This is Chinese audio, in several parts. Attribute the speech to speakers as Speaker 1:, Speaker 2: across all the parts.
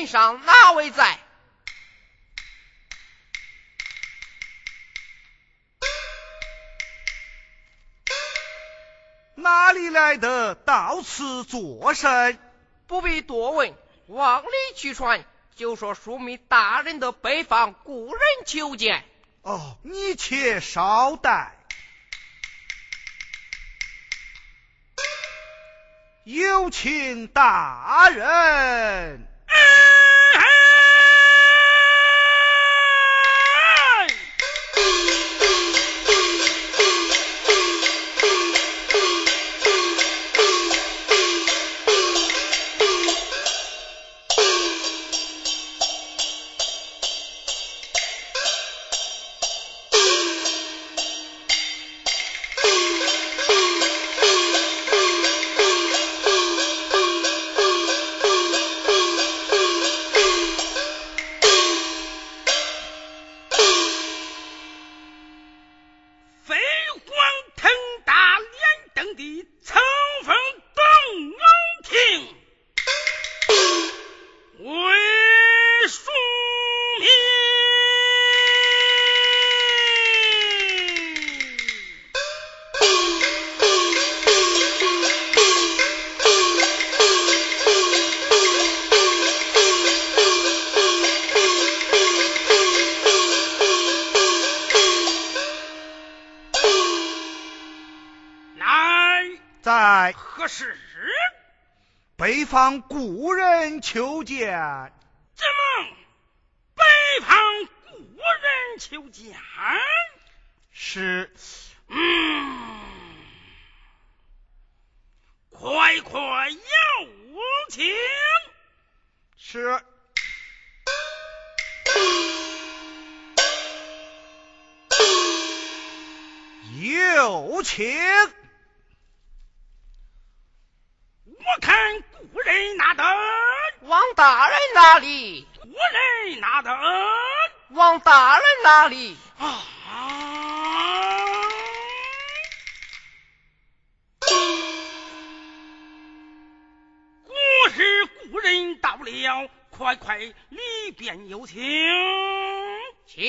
Speaker 1: 门上哪位在？
Speaker 2: 哪里来的到此作甚？
Speaker 1: 不必多问，往里去传，就说枢密大人的北方故人求见。
Speaker 2: 哦，你且稍待，有请大人。北方故人求见，
Speaker 3: 怎么？北方故人求见，
Speaker 2: 是，
Speaker 3: 嗯，快快有请，
Speaker 2: 是，有请。
Speaker 3: 我看故人拿灯，
Speaker 1: 王大人哪里？
Speaker 3: 故人拿灯，
Speaker 1: 王大人哪里？
Speaker 3: 啊！我是故人到了，快快里边有请，
Speaker 1: 请。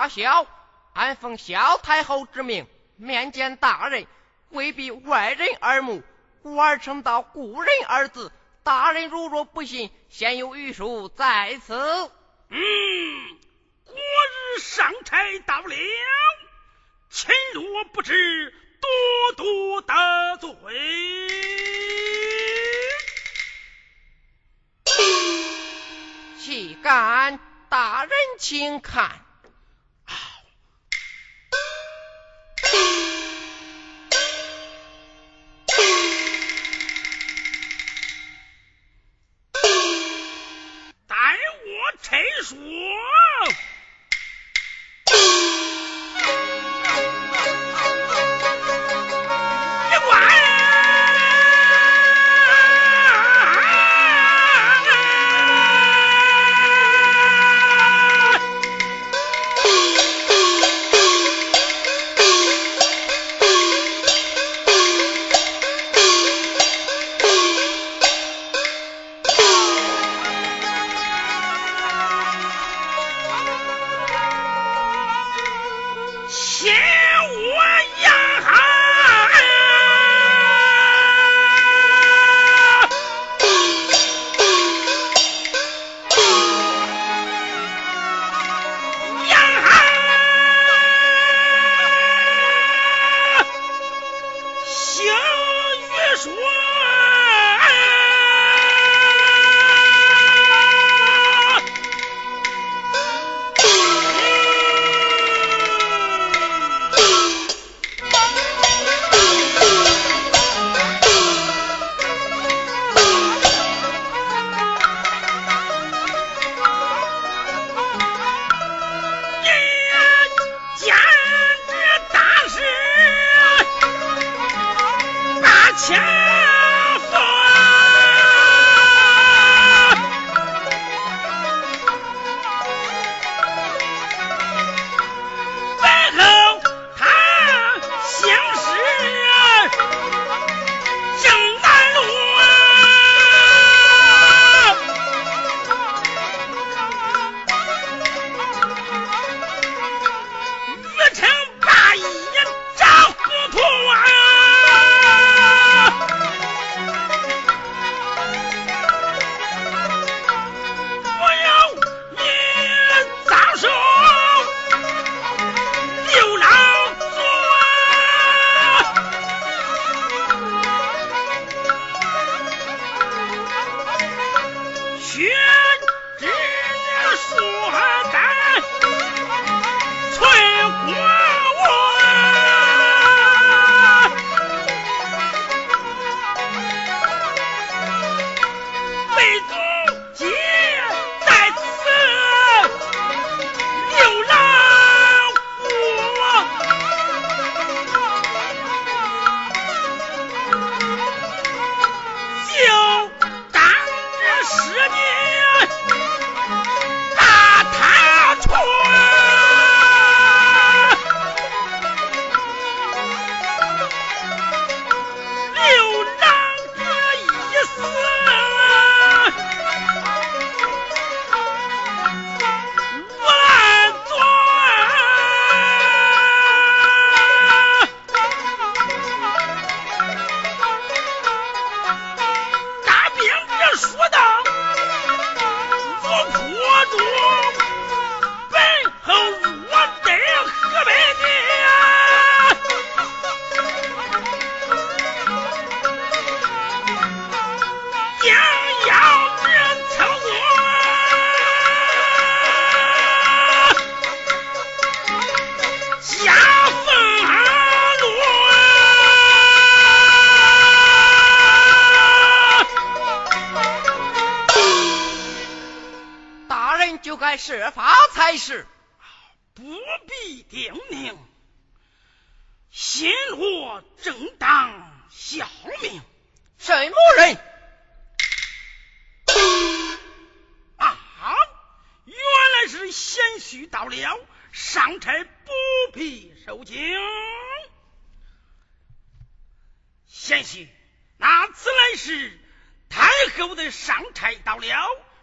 Speaker 3: 人
Speaker 1: 纳笑，俺奉萧太后之命面见大人，未必外人耳目，故而称道故人二字。大人如若不信，先有御书在此。
Speaker 3: 嗯，国日上差到了，秦若不知，多多得罪。
Speaker 1: 岂敢？大人请看。
Speaker 3: Yes,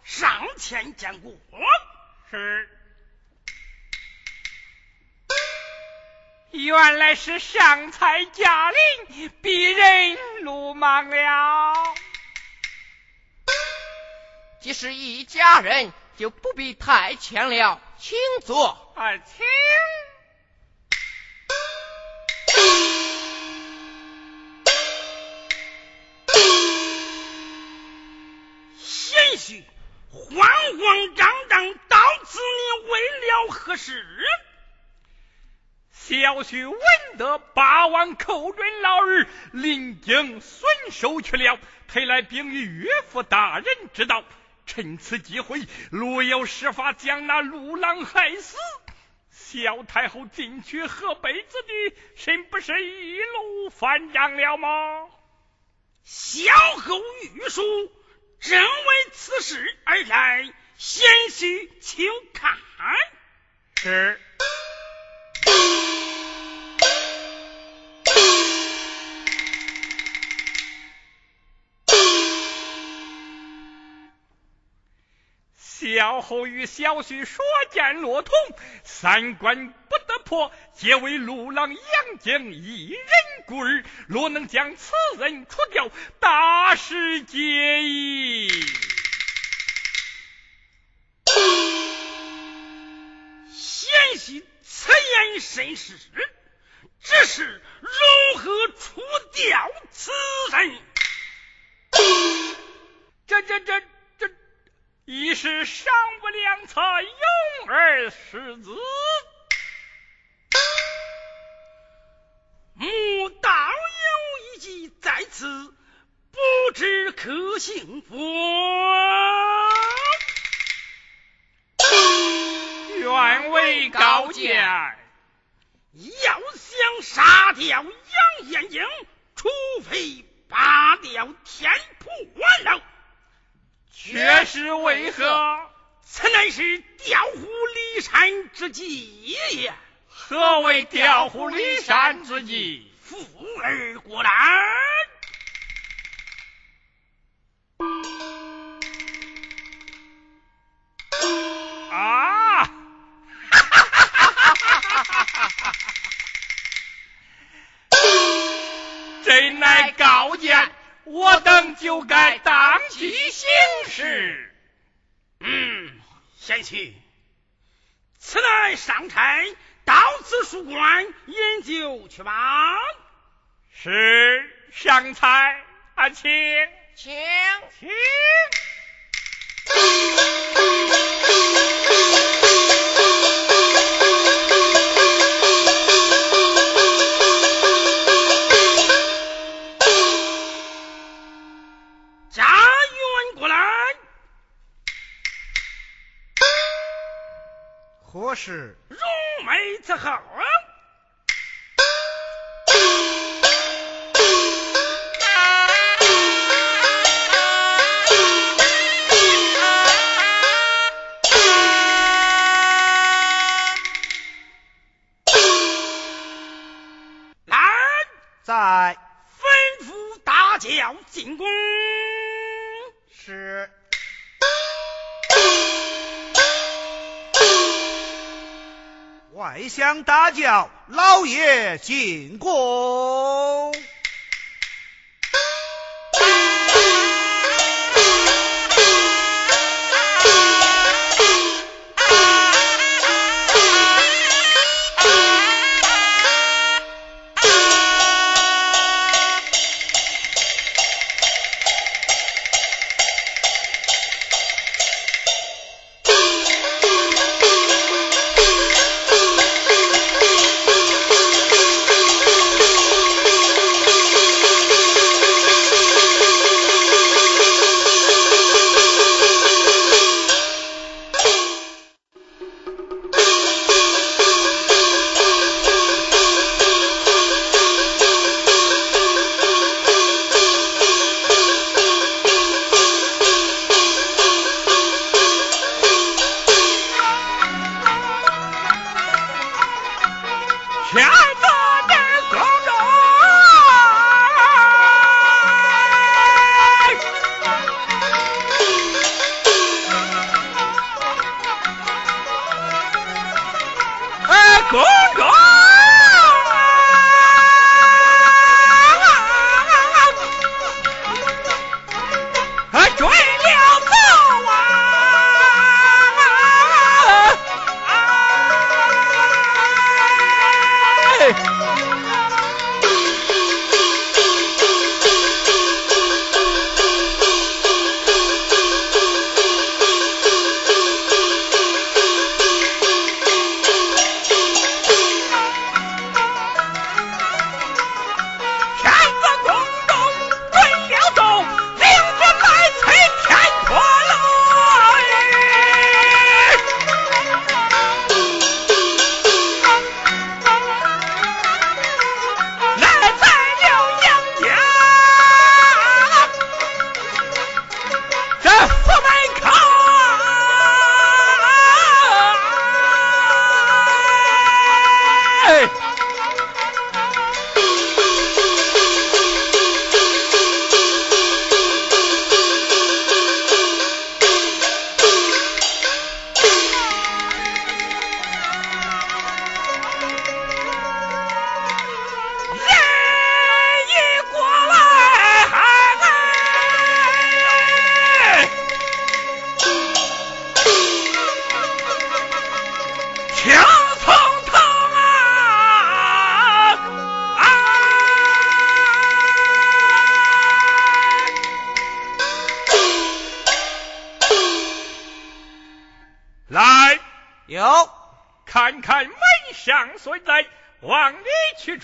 Speaker 3: 上前见过。
Speaker 4: 是，原来是上才驾临，鄙人鲁莽了。
Speaker 1: 既是一家人，就不必太谦了，请坐。
Speaker 4: 啊，请。
Speaker 3: 贤婿，慌慌张张到。此你为了何事？
Speaker 4: 小婿闻得八王寇准老儿临京损寿去了，特来禀与岳父大人知道。趁此机会，如有施法将那陆郎害死，小太后进去河北子弟，甚不是一路翻掌了吗？
Speaker 3: 小后御书正为此事而来。贤婿，请看。
Speaker 4: 是。小后与小婿说见落同，三关不得破，皆为陆郎杨戬一人故儿。若能将此人除掉，大事皆矣。
Speaker 3: 贤婿此言甚是，只是如何
Speaker 4: 是上无良策，用而失子。我是
Speaker 3: 荣美之
Speaker 2: 号
Speaker 3: 啊。向大
Speaker 2: 叫：老爷进宫。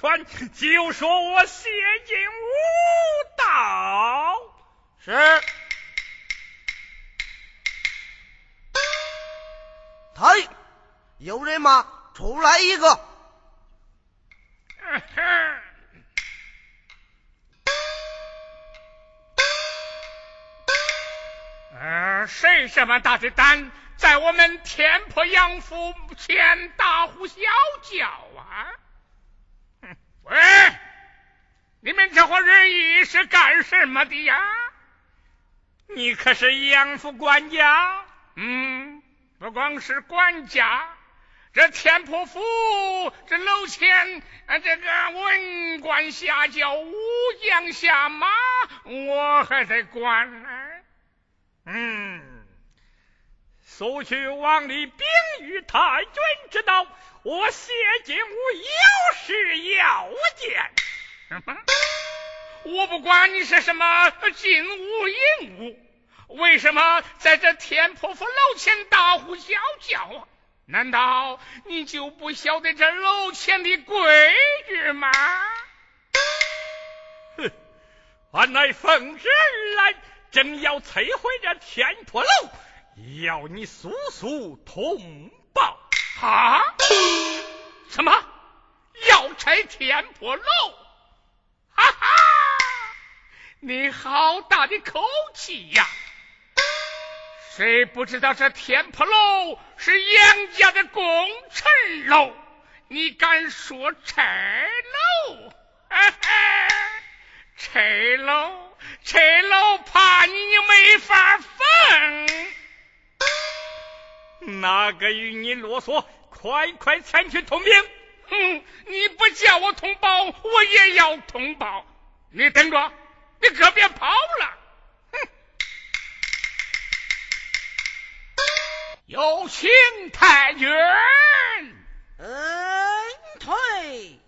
Speaker 4: 传，就说我谢金无道。
Speaker 5: 是。
Speaker 6: 嘿，有人吗？出来一个。
Speaker 7: 呃，谁这么大的胆，在我们天破杨府前大呼小叫啊？喂，你们这伙人意是干什么的呀？
Speaker 4: 你可是杨府管家？
Speaker 7: 嗯，不光是管家，这天破府这楼前这个文官下轿、武将下马，我还得管呢。
Speaker 4: 嗯，速去王里禀与太君知道，我谢金吾有事要见。
Speaker 7: 我不管你是什么金吾银吾，为什么在这天婆府楼前大呼小叫啊？难道你就不晓得这楼前的规矩吗？
Speaker 4: 哼，俺乃奉旨而来。正要摧毁这天破楼，要你速速通！
Speaker 7: 啊？什么？要拆天破楼？哈哈！你好大的口气呀！谁不知道这天破楼是杨家的功臣楼？你敢说拆楼？哈哈！拆楼？拆楼怕你没法分，
Speaker 4: 哪个与你啰嗦？快快前去通禀！
Speaker 7: 哼，你不叫我通报，我也要通报。你等着，你可别跑了！哼，有请太君。
Speaker 6: 嗯，退。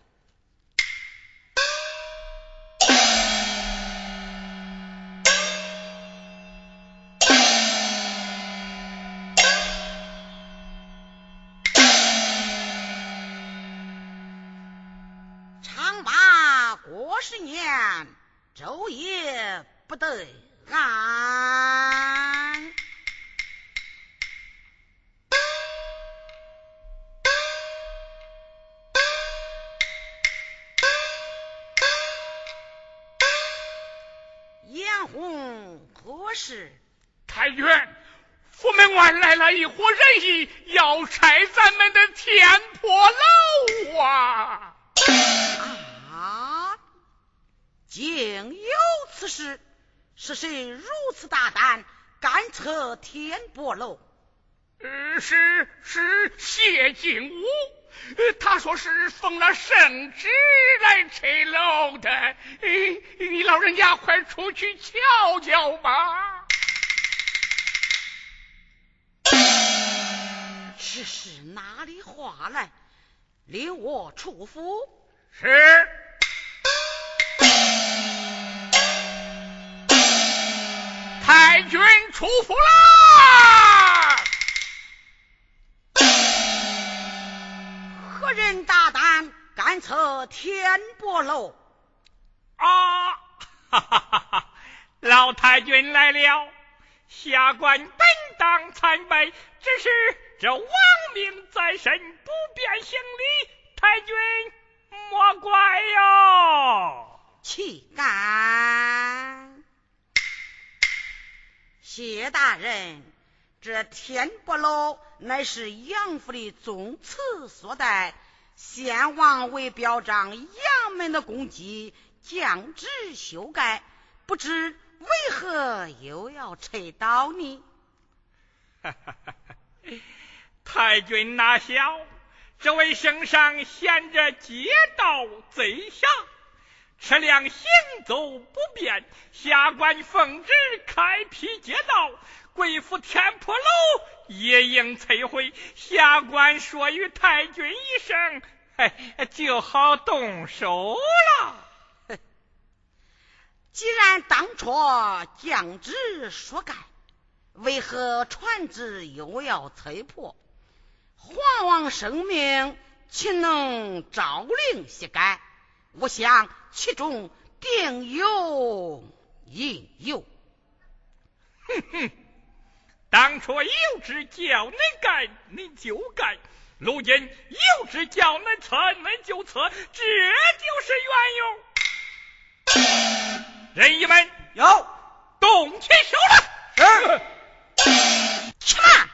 Speaker 6: 十年昼夜不得安，眼红何事？
Speaker 7: 太君，府门外来了一伙人役，要拆咱们的天破楼啊！
Speaker 6: 是谁如此大胆，敢拆天波楼？
Speaker 7: 呃，是是谢景武，他说是奉了圣旨来拆楼的。你老人家快出去瞧瞧吧。
Speaker 6: 这是哪里话来？令我出府。
Speaker 7: 是。太君出府了！
Speaker 6: 何人大胆敢测天波楼？
Speaker 4: 啊！哈哈哈哈！老太君来了，下官本当参拜，只是这亡命在身，不便行礼，太君莫怪哟。
Speaker 6: 岂敢！谢大人，这天波楼乃是杨府的宗祠所在，先王为表彰杨门的功绩，降旨修改，不知为何又要拆倒呢？
Speaker 4: 哈哈哈！太君哪晓，这位圣上嫌着街道贼杀。车辆行走不便，下官奉旨开辟街道，贵府天破楼也应摧毁。下官说与太君一声，哎，就好动手了。
Speaker 6: 既然当初降旨说改，为何传旨又要摧破？皇王圣命，岂能朝令夕改？我想其中定有隐忧。
Speaker 4: 哼哼，当初有旨叫你改，你就改；如今有旨叫你撤，你就撤，这就是缘由。人一们
Speaker 2: 有
Speaker 4: 动起手来。
Speaker 2: 是。
Speaker 6: 去吧。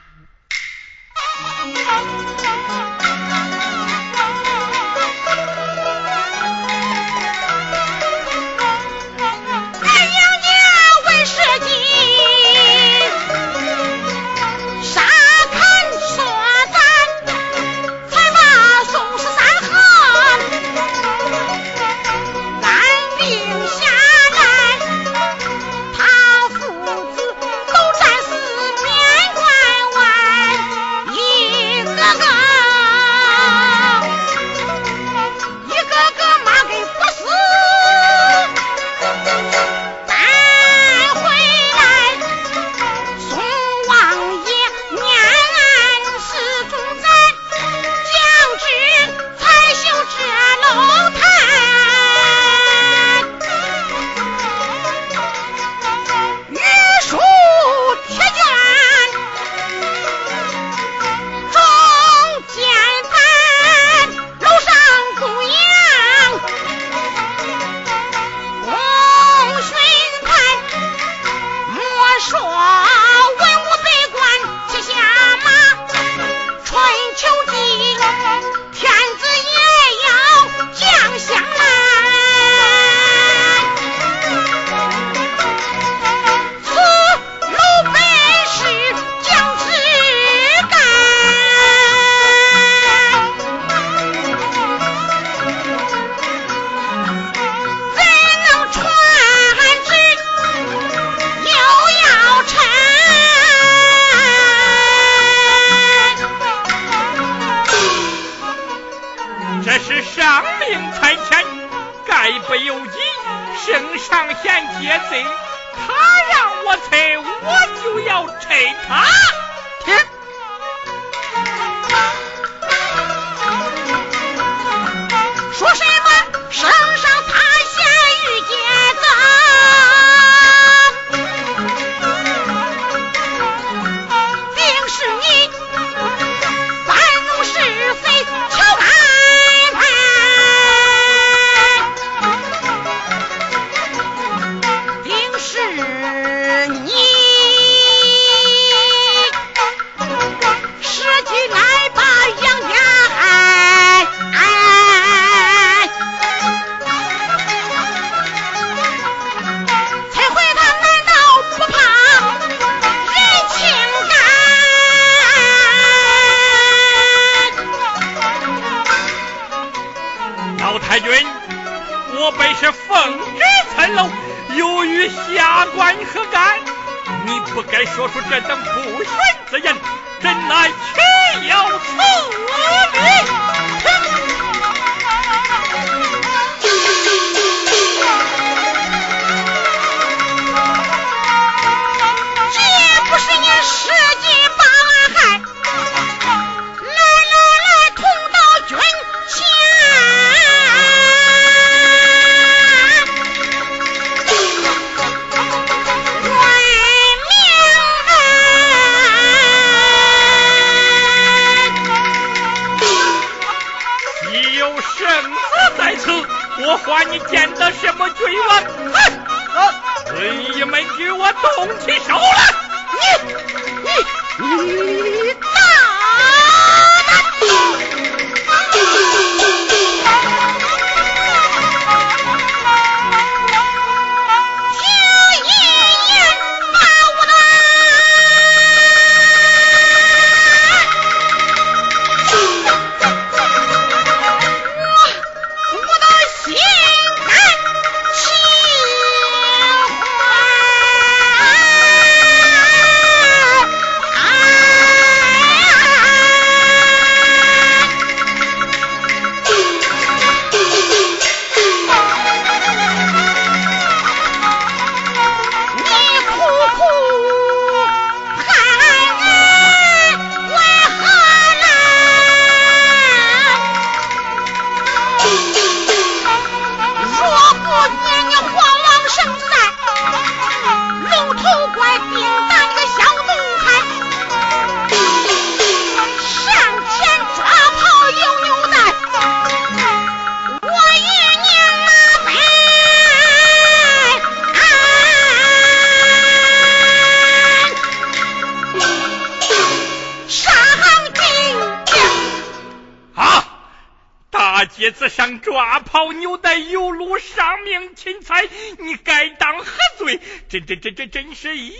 Speaker 4: 真真真真真是一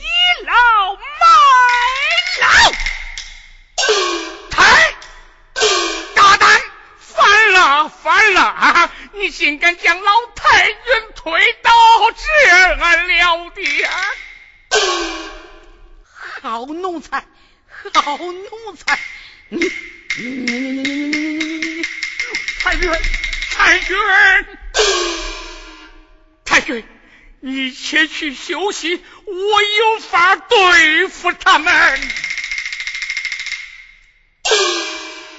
Speaker 4: 老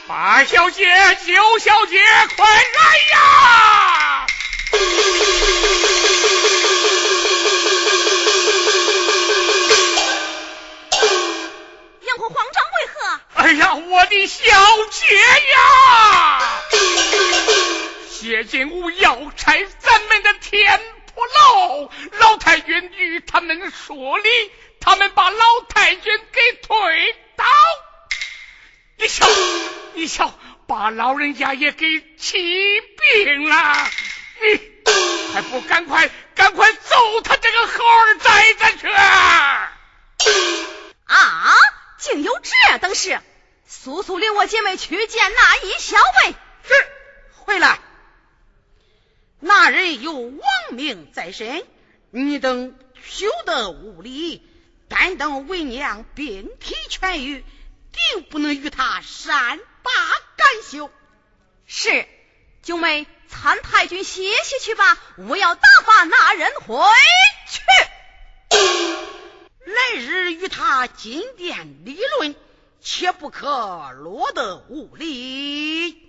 Speaker 7: 八小姐，九小姐，快来呀！
Speaker 8: 杨国慌张为何？
Speaker 7: 哎呀，我的小姐呀！谢金吾要拆咱们的天婆楼，老太君与他们说理，他们把老太君给推倒。你瞧，你瞧，把老人家也给气病了。你还不赶快，赶快揍他这个猴儿崽子去！
Speaker 8: 啊，竟有这等事！速速领我姐妹去见那一小辈。
Speaker 6: 是，回来。那人有亡命在身，你等休得无礼。但等为娘病体痊愈，定不能与他善罢甘休。
Speaker 8: 是，九妹参太君歇息去吧，我要打发那人回去。
Speaker 6: 来日与他进殿理论，切不可落得无礼。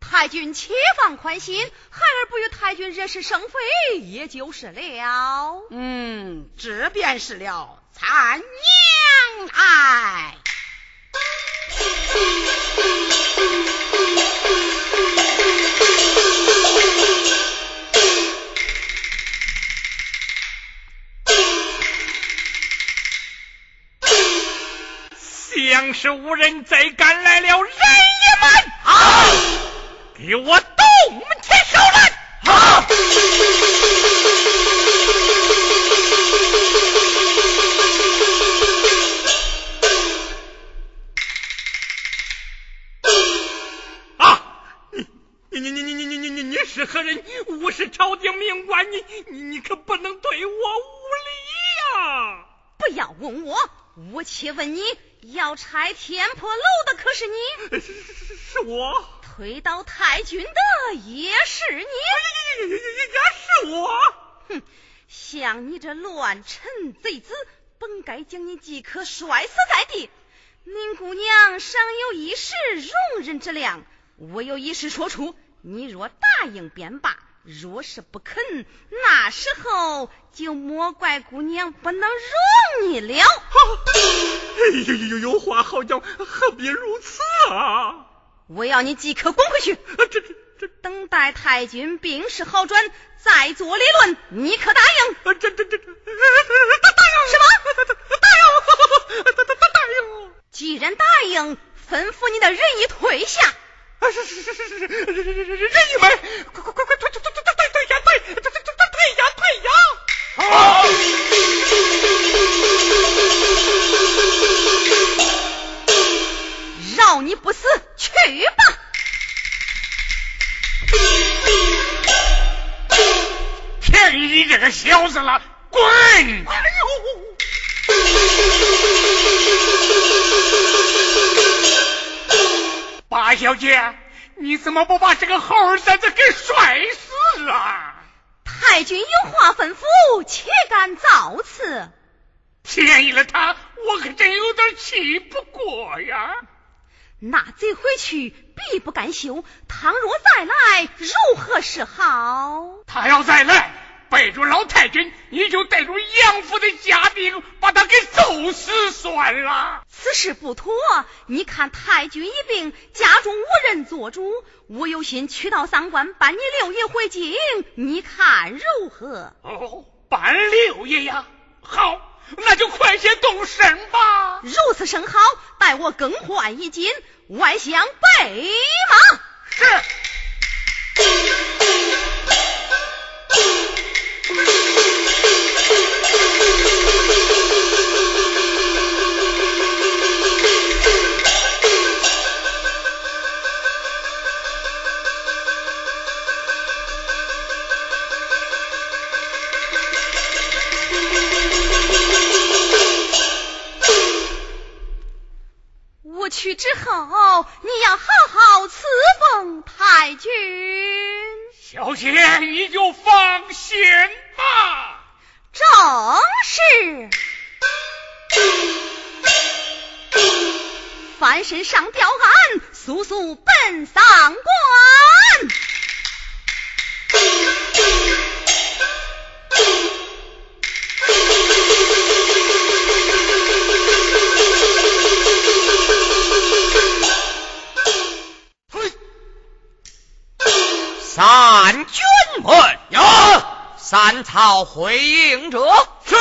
Speaker 8: 太君且放宽心，孩儿不与太君惹是生非，也就是了。
Speaker 6: 嗯，这便是了，参娘爱。
Speaker 4: 像是无人再赶来了，人也们，好，给我动起手来！
Speaker 7: 好。
Speaker 4: 命官，你你你可不能对我无礼呀！
Speaker 8: 不要问我，我且问你。要拆天破楼的可是你？
Speaker 4: 是是是我。
Speaker 8: 推倒太君的也是你？
Speaker 4: 也也也也是我。
Speaker 8: 哼，像你这乱臣贼子，本该将你即刻摔死在地。宁姑娘尚有一时容忍之量，我有一事说出，你若答应便罢。若是不肯，那时候就莫怪姑娘不能容你了。
Speaker 4: 哎呦呦呦，有话好讲，何必如此啊？
Speaker 8: 我要你即刻滚回去。
Speaker 4: 这这这，
Speaker 8: 等待太君病势好转，再做理论。你可答应？
Speaker 4: 这这这，答应
Speaker 8: 什么？
Speaker 4: 答应？答答答答应？
Speaker 8: 既然答应，吩咐你的人已退下。
Speaker 4: 是是是是是是，人人人人一们，快快快快退退退退退退呀退，退退退退呀退呀！好，
Speaker 8: 饶你不死，去吧！
Speaker 7: 便宜你这个小子了，滚！哎呦！八小姐，你怎么不把这个猴崽子给摔死啊？
Speaker 8: 太君有话吩咐，岂敢造次？
Speaker 7: 便宜了他，我可真有点气不过呀。
Speaker 8: 那贼回去必不甘休，倘若再来，如何是好？
Speaker 7: 他要再来。背着老太君，你就带着杨府的家丁，把他给揍死算了。
Speaker 8: 此事不妥，你看太君一病，家中无人做主，我有心去到三关，搬你六爷回京，你看如何？
Speaker 7: 哦，搬六爷呀，好，那就快些动身吧。
Speaker 8: 如此甚好，待我更换衣襟，外向备马。
Speaker 7: 是。
Speaker 8: 我去之后你要好好侍奉太君。
Speaker 7: 小姐你就放心吧。
Speaker 8: 正是。翻身上吊案，速速奔丧关。
Speaker 5: 曹回应者
Speaker 3: 是。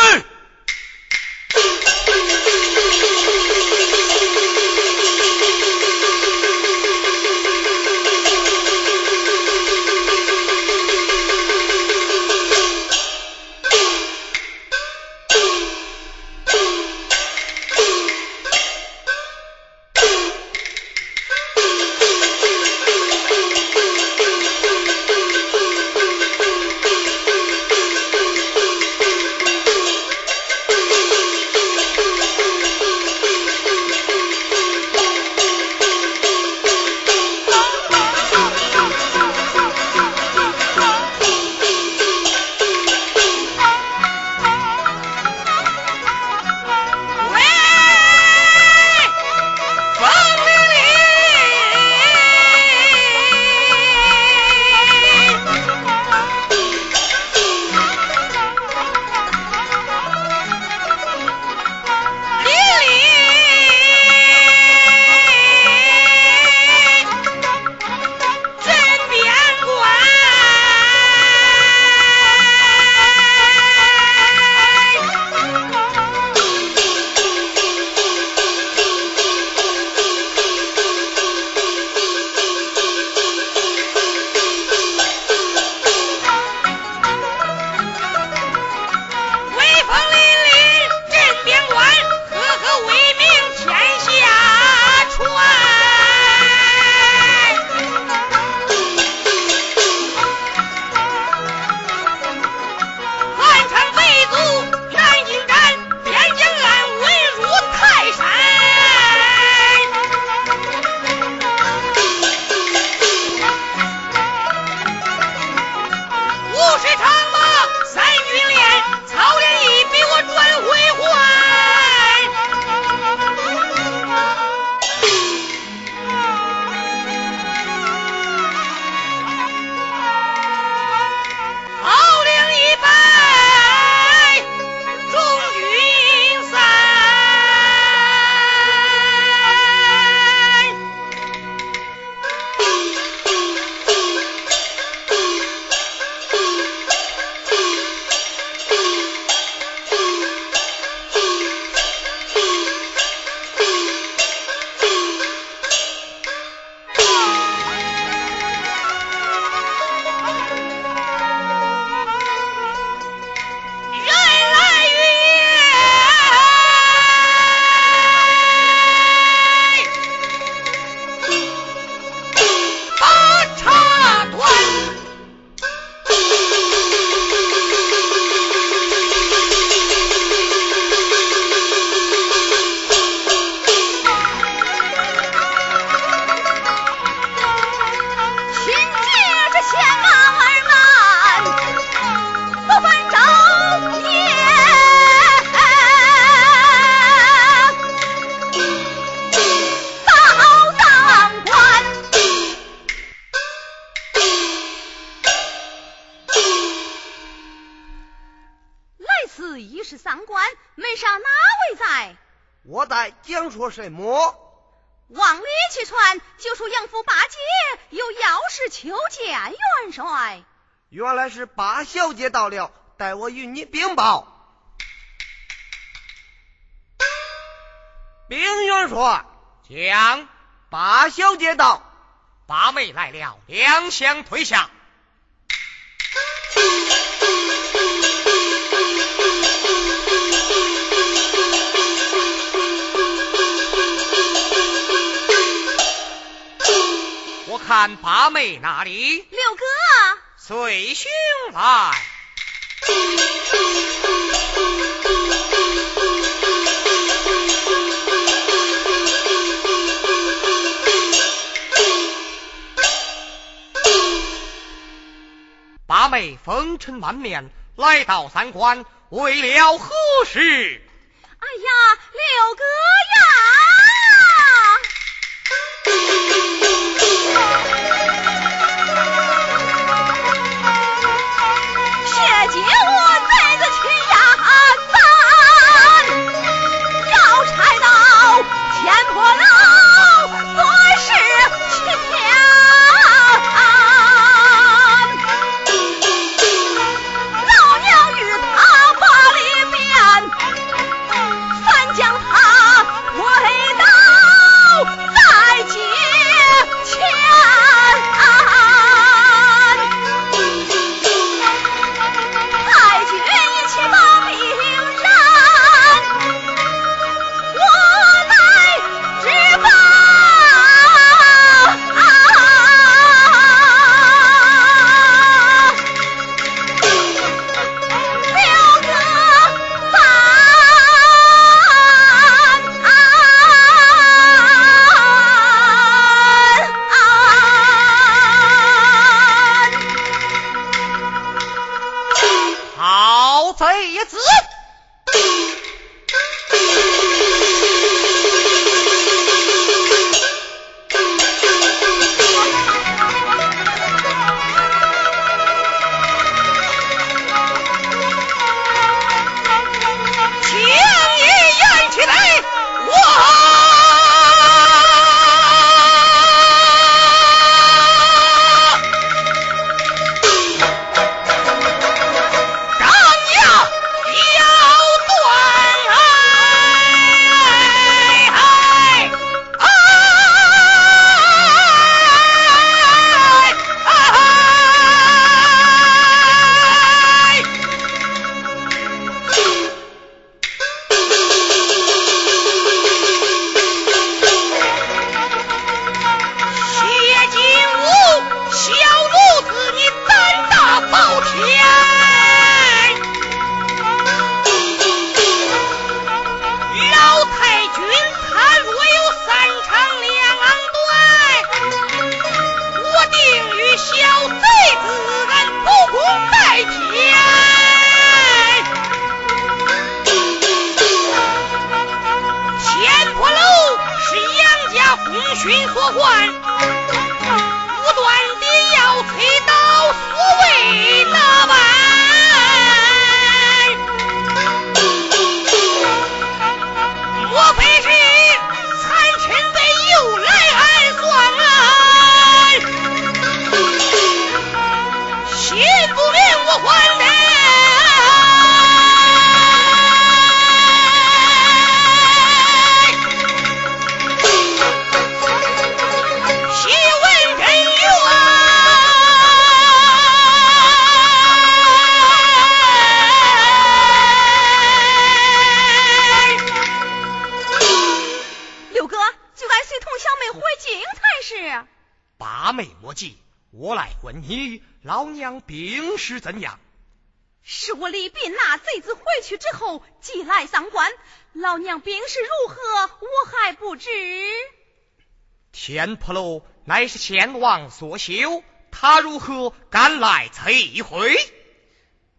Speaker 5: 什么？
Speaker 8: 往里去传，就说杨府八姐有要事求见元帅。
Speaker 5: 原来是八小姐到了，待我与你禀报。禀元帅，
Speaker 9: 将
Speaker 5: 八小姐到，
Speaker 9: 八妹来了，两相退下。看八妹哪里，
Speaker 8: 六哥
Speaker 9: 随兄来。八妹风尘满面，来到三关，为了何事？
Speaker 8: 哎呀，六哥呀！谢姐我我
Speaker 9: 来问你，老娘病势怎样？
Speaker 8: 是我李斌那贼子回去之后，即来丧关。老娘病势如何，我还不知。
Speaker 9: 天婆楼乃是先王所修，他如何敢来摧毁？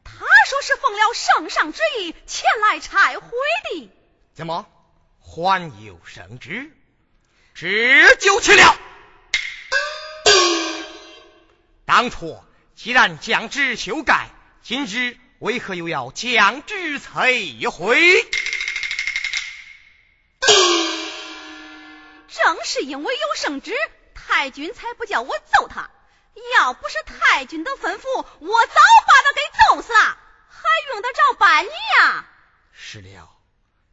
Speaker 8: 他说是奉了圣上之意前来拆毁的。
Speaker 9: 怎么还有圣旨？这就去了。当初既然将之修改，今日为何又要将之摧毁？
Speaker 8: 正是因为有圣旨，太君才不叫我揍他。要不是太君的吩咐，我早把他给揍死了，还用得着办你呀？
Speaker 9: 是了，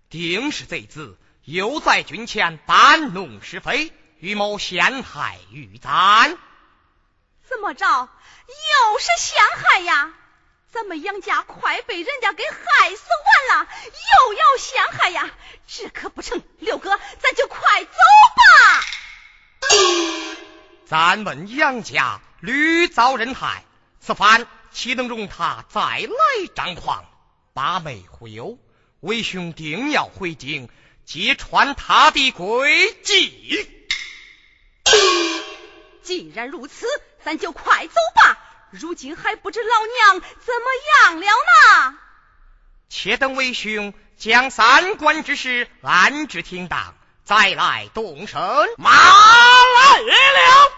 Speaker 9: 定是贼子又在军前搬弄是非，预谋陷害玉簪。
Speaker 8: 怎么着？又是陷害呀？咱们杨家快被人家给害死完了，又要陷害呀？这可不成！六哥，咱就快走吧。
Speaker 9: 咱们杨家屡遭人害，此番岂能容他再来张狂？八妹忽悠，为兄定要回京，揭穿他的诡计。
Speaker 8: 既然如此，咱就快走吧。如今还不知老娘怎么样了呢？
Speaker 9: 且等为兄将三关之事安置停当，再来动身。
Speaker 3: 马来了。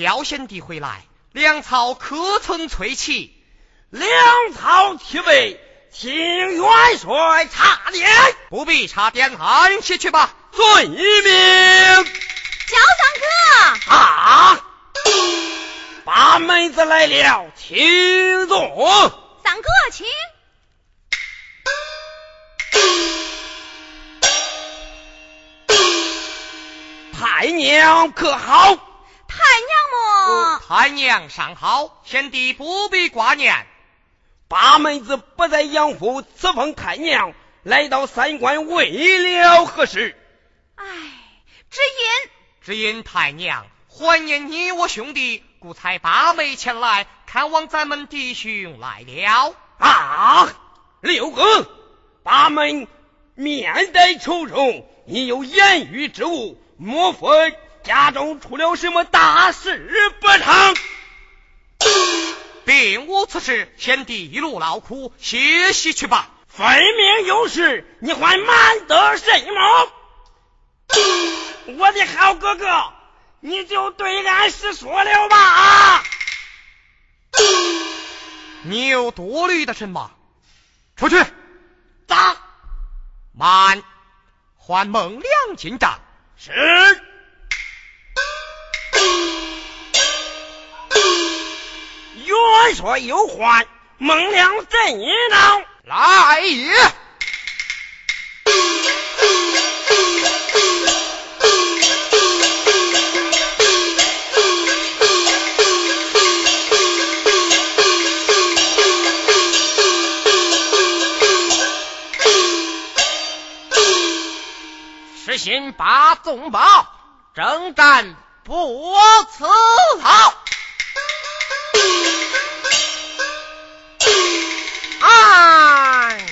Speaker 9: 焦贤弟回来，粮草可曾催齐？
Speaker 3: 粮草齐备，请元帅查点。
Speaker 9: 不必查点，安歇去吧。
Speaker 3: 遵命。
Speaker 8: 小三
Speaker 3: 哥啊，八妹子来了，请坐。
Speaker 8: 三哥，请。
Speaker 3: 太娘可好？
Speaker 8: 太娘么？
Speaker 9: 太娘尚好，贤弟不必挂念。
Speaker 3: 八妹子不在养父，此奉太娘来到三关，为了何事？
Speaker 8: 唉，只因
Speaker 9: 只因太娘怀念你我兄弟，故才八妹前来看望咱们弟兄来了。
Speaker 3: 啊，六哥，八妹面带愁容，你有言语之物，莫非？家中出了什么大事不成？
Speaker 9: 并无此事，贤弟一路劳苦，歇息去吧。
Speaker 3: 分明有事，你还瞒得什么？我的好哥哥，你就对俺实说了吧。
Speaker 9: 你有多虑的什么？出去。
Speaker 3: 咋？
Speaker 9: 慢，唤孟良进帐。
Speaker 3: 是。元帅有唤，孟良怎呢？
Speaker 1: 来也！实行八纵宝，征战不辞好。哎，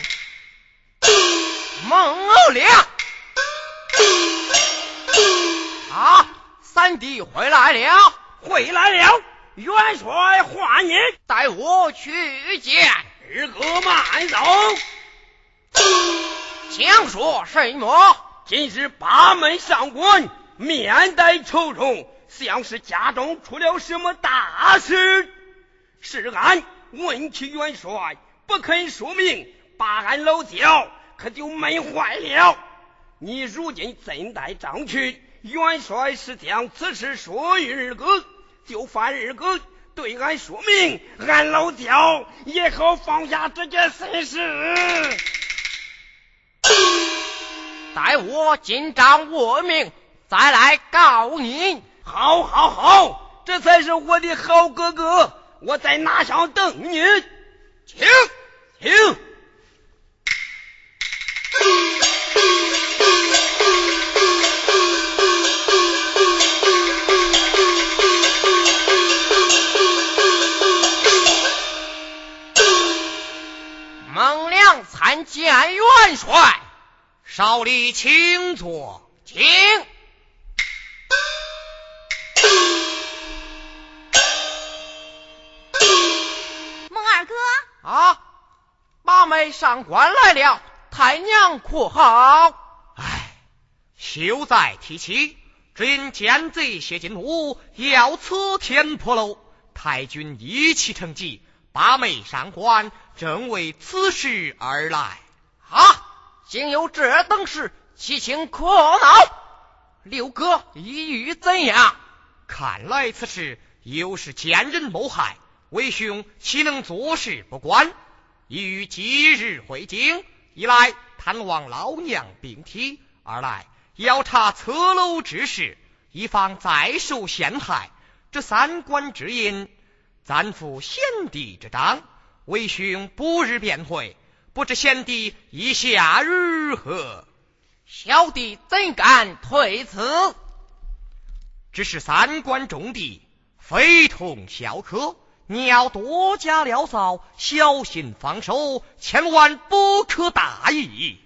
Speaker 1: 孟良啊，三弟回来了，
Speaker 3: 回来了，元帅唤你，
Speaker 1: 带我去见
Speaker 3: 二哥慢走。
Speaker 1: 想说什么？
Speaker 3: 今日八门上官，面带愁容，像是家中出了什么大事。是俺问起元帅。不肯说明，把俺老焦可就闷坏了。你如今怎待张去？元帅是将此事说与二哥，就犯二哥对俺说明，俺老焦也好放下这件身事。
Speaker 1: 待我进帐问明，再来告你。
Speaker 3: 好，好，好，这才是我的好哥哥。我在拿上等你，请，请。
Speaker 1: 孟良参见元帅，
Speaker 9: 少吏请坐，
Speaker 1: 请。啊，八妹上官来了，太娘可好？
Speaker 9: 唉，休再提起，只因奸贼谢金吾，要此天破楼，太君一气成疾，八妹上官正为此事而来。
Speaker 1: 啊，竟有这等事，其情可恼。六哥意欲怎样？
Speaker 9: 看来此事又是奸人谋害。为兄岂能坐视不管？已于即日回京，一来探望老娘病体，二来要查侧楼之事，以防再受陷害。这三官之印，暂付先帝之章。为兄不日便回，不知先帝意下如何？
Speaker 1: 小弟怎敢推辞？
Speaker 9: 只是三关重地，非同小可。你要多加料骚，小心防守，千万不可大意。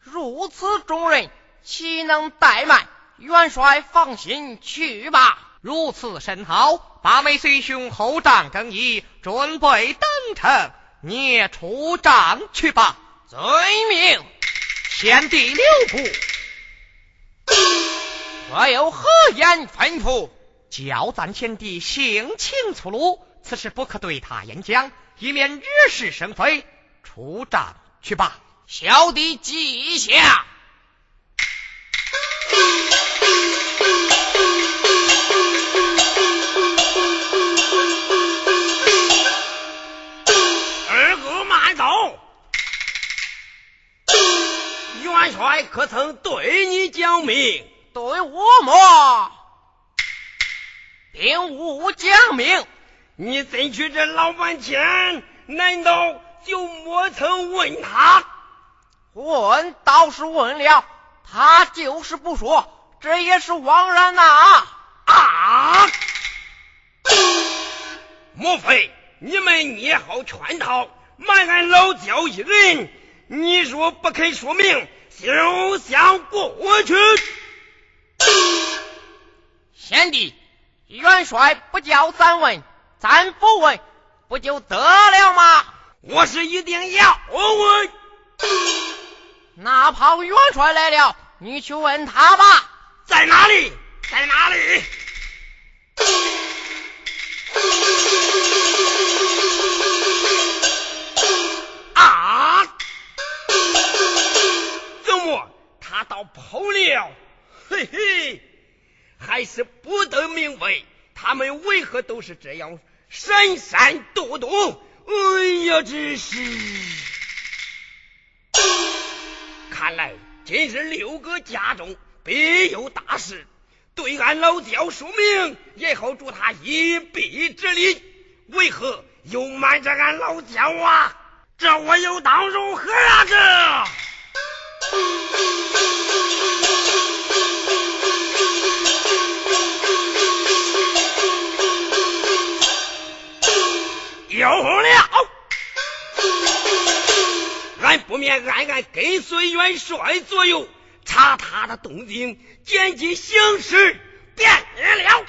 Speaker 1: 如此重任，岂能怠慢？元帅放心去吧。
Speaker 9: 如此甚好。八妹随兄后帐更衣，准备登城。你也出帐去吧。
Speaker 1: 遵命。
Speaker 9: 贤弟留步。
Speaker 1: 我有何言吩咐？
Speaker 9: 叫咱贤弟性情粗鲁。此事不可对他言讲，以免惹是生非。出帐去吧，
Speaker 1: 小弟记下。
Speaker 3: 二哥慢走。元帅可曾对你讲明？
Speaker 1: 对我么？并无讲明。
Speaker 3: 你进去这老半天，难道就没曾问他？
Speaker 1: 问倒是问了，他就是不说，这也是枉然呐！
Speaker 3: 啊！莫非你们捏好圈套，瞒俺老焦一人？你若不肯说明，休想过去！
Speaker 1: 贤弟，元帅不叫咱问。咱不问，不就得了吗？
Speaker 3: 我是一定要问。
Speaker 1: 哪怕元帅来了，你去问他吧。
Speaker 3: 在哪里？在哪里？啊！怎么他倒跑了？嘿嘿，还是不得明白，他们为何都是这样。闪闪躲躲，哎呀，这是！看来今日六哥家中必有大事，对俺老刁说明，也好助他一臂之力。为何又瞒着俺老刁啊？这我又当如何啊？这！有了，俺不免暗暗跟随元帅左右，查他的动静，见其行事，便了。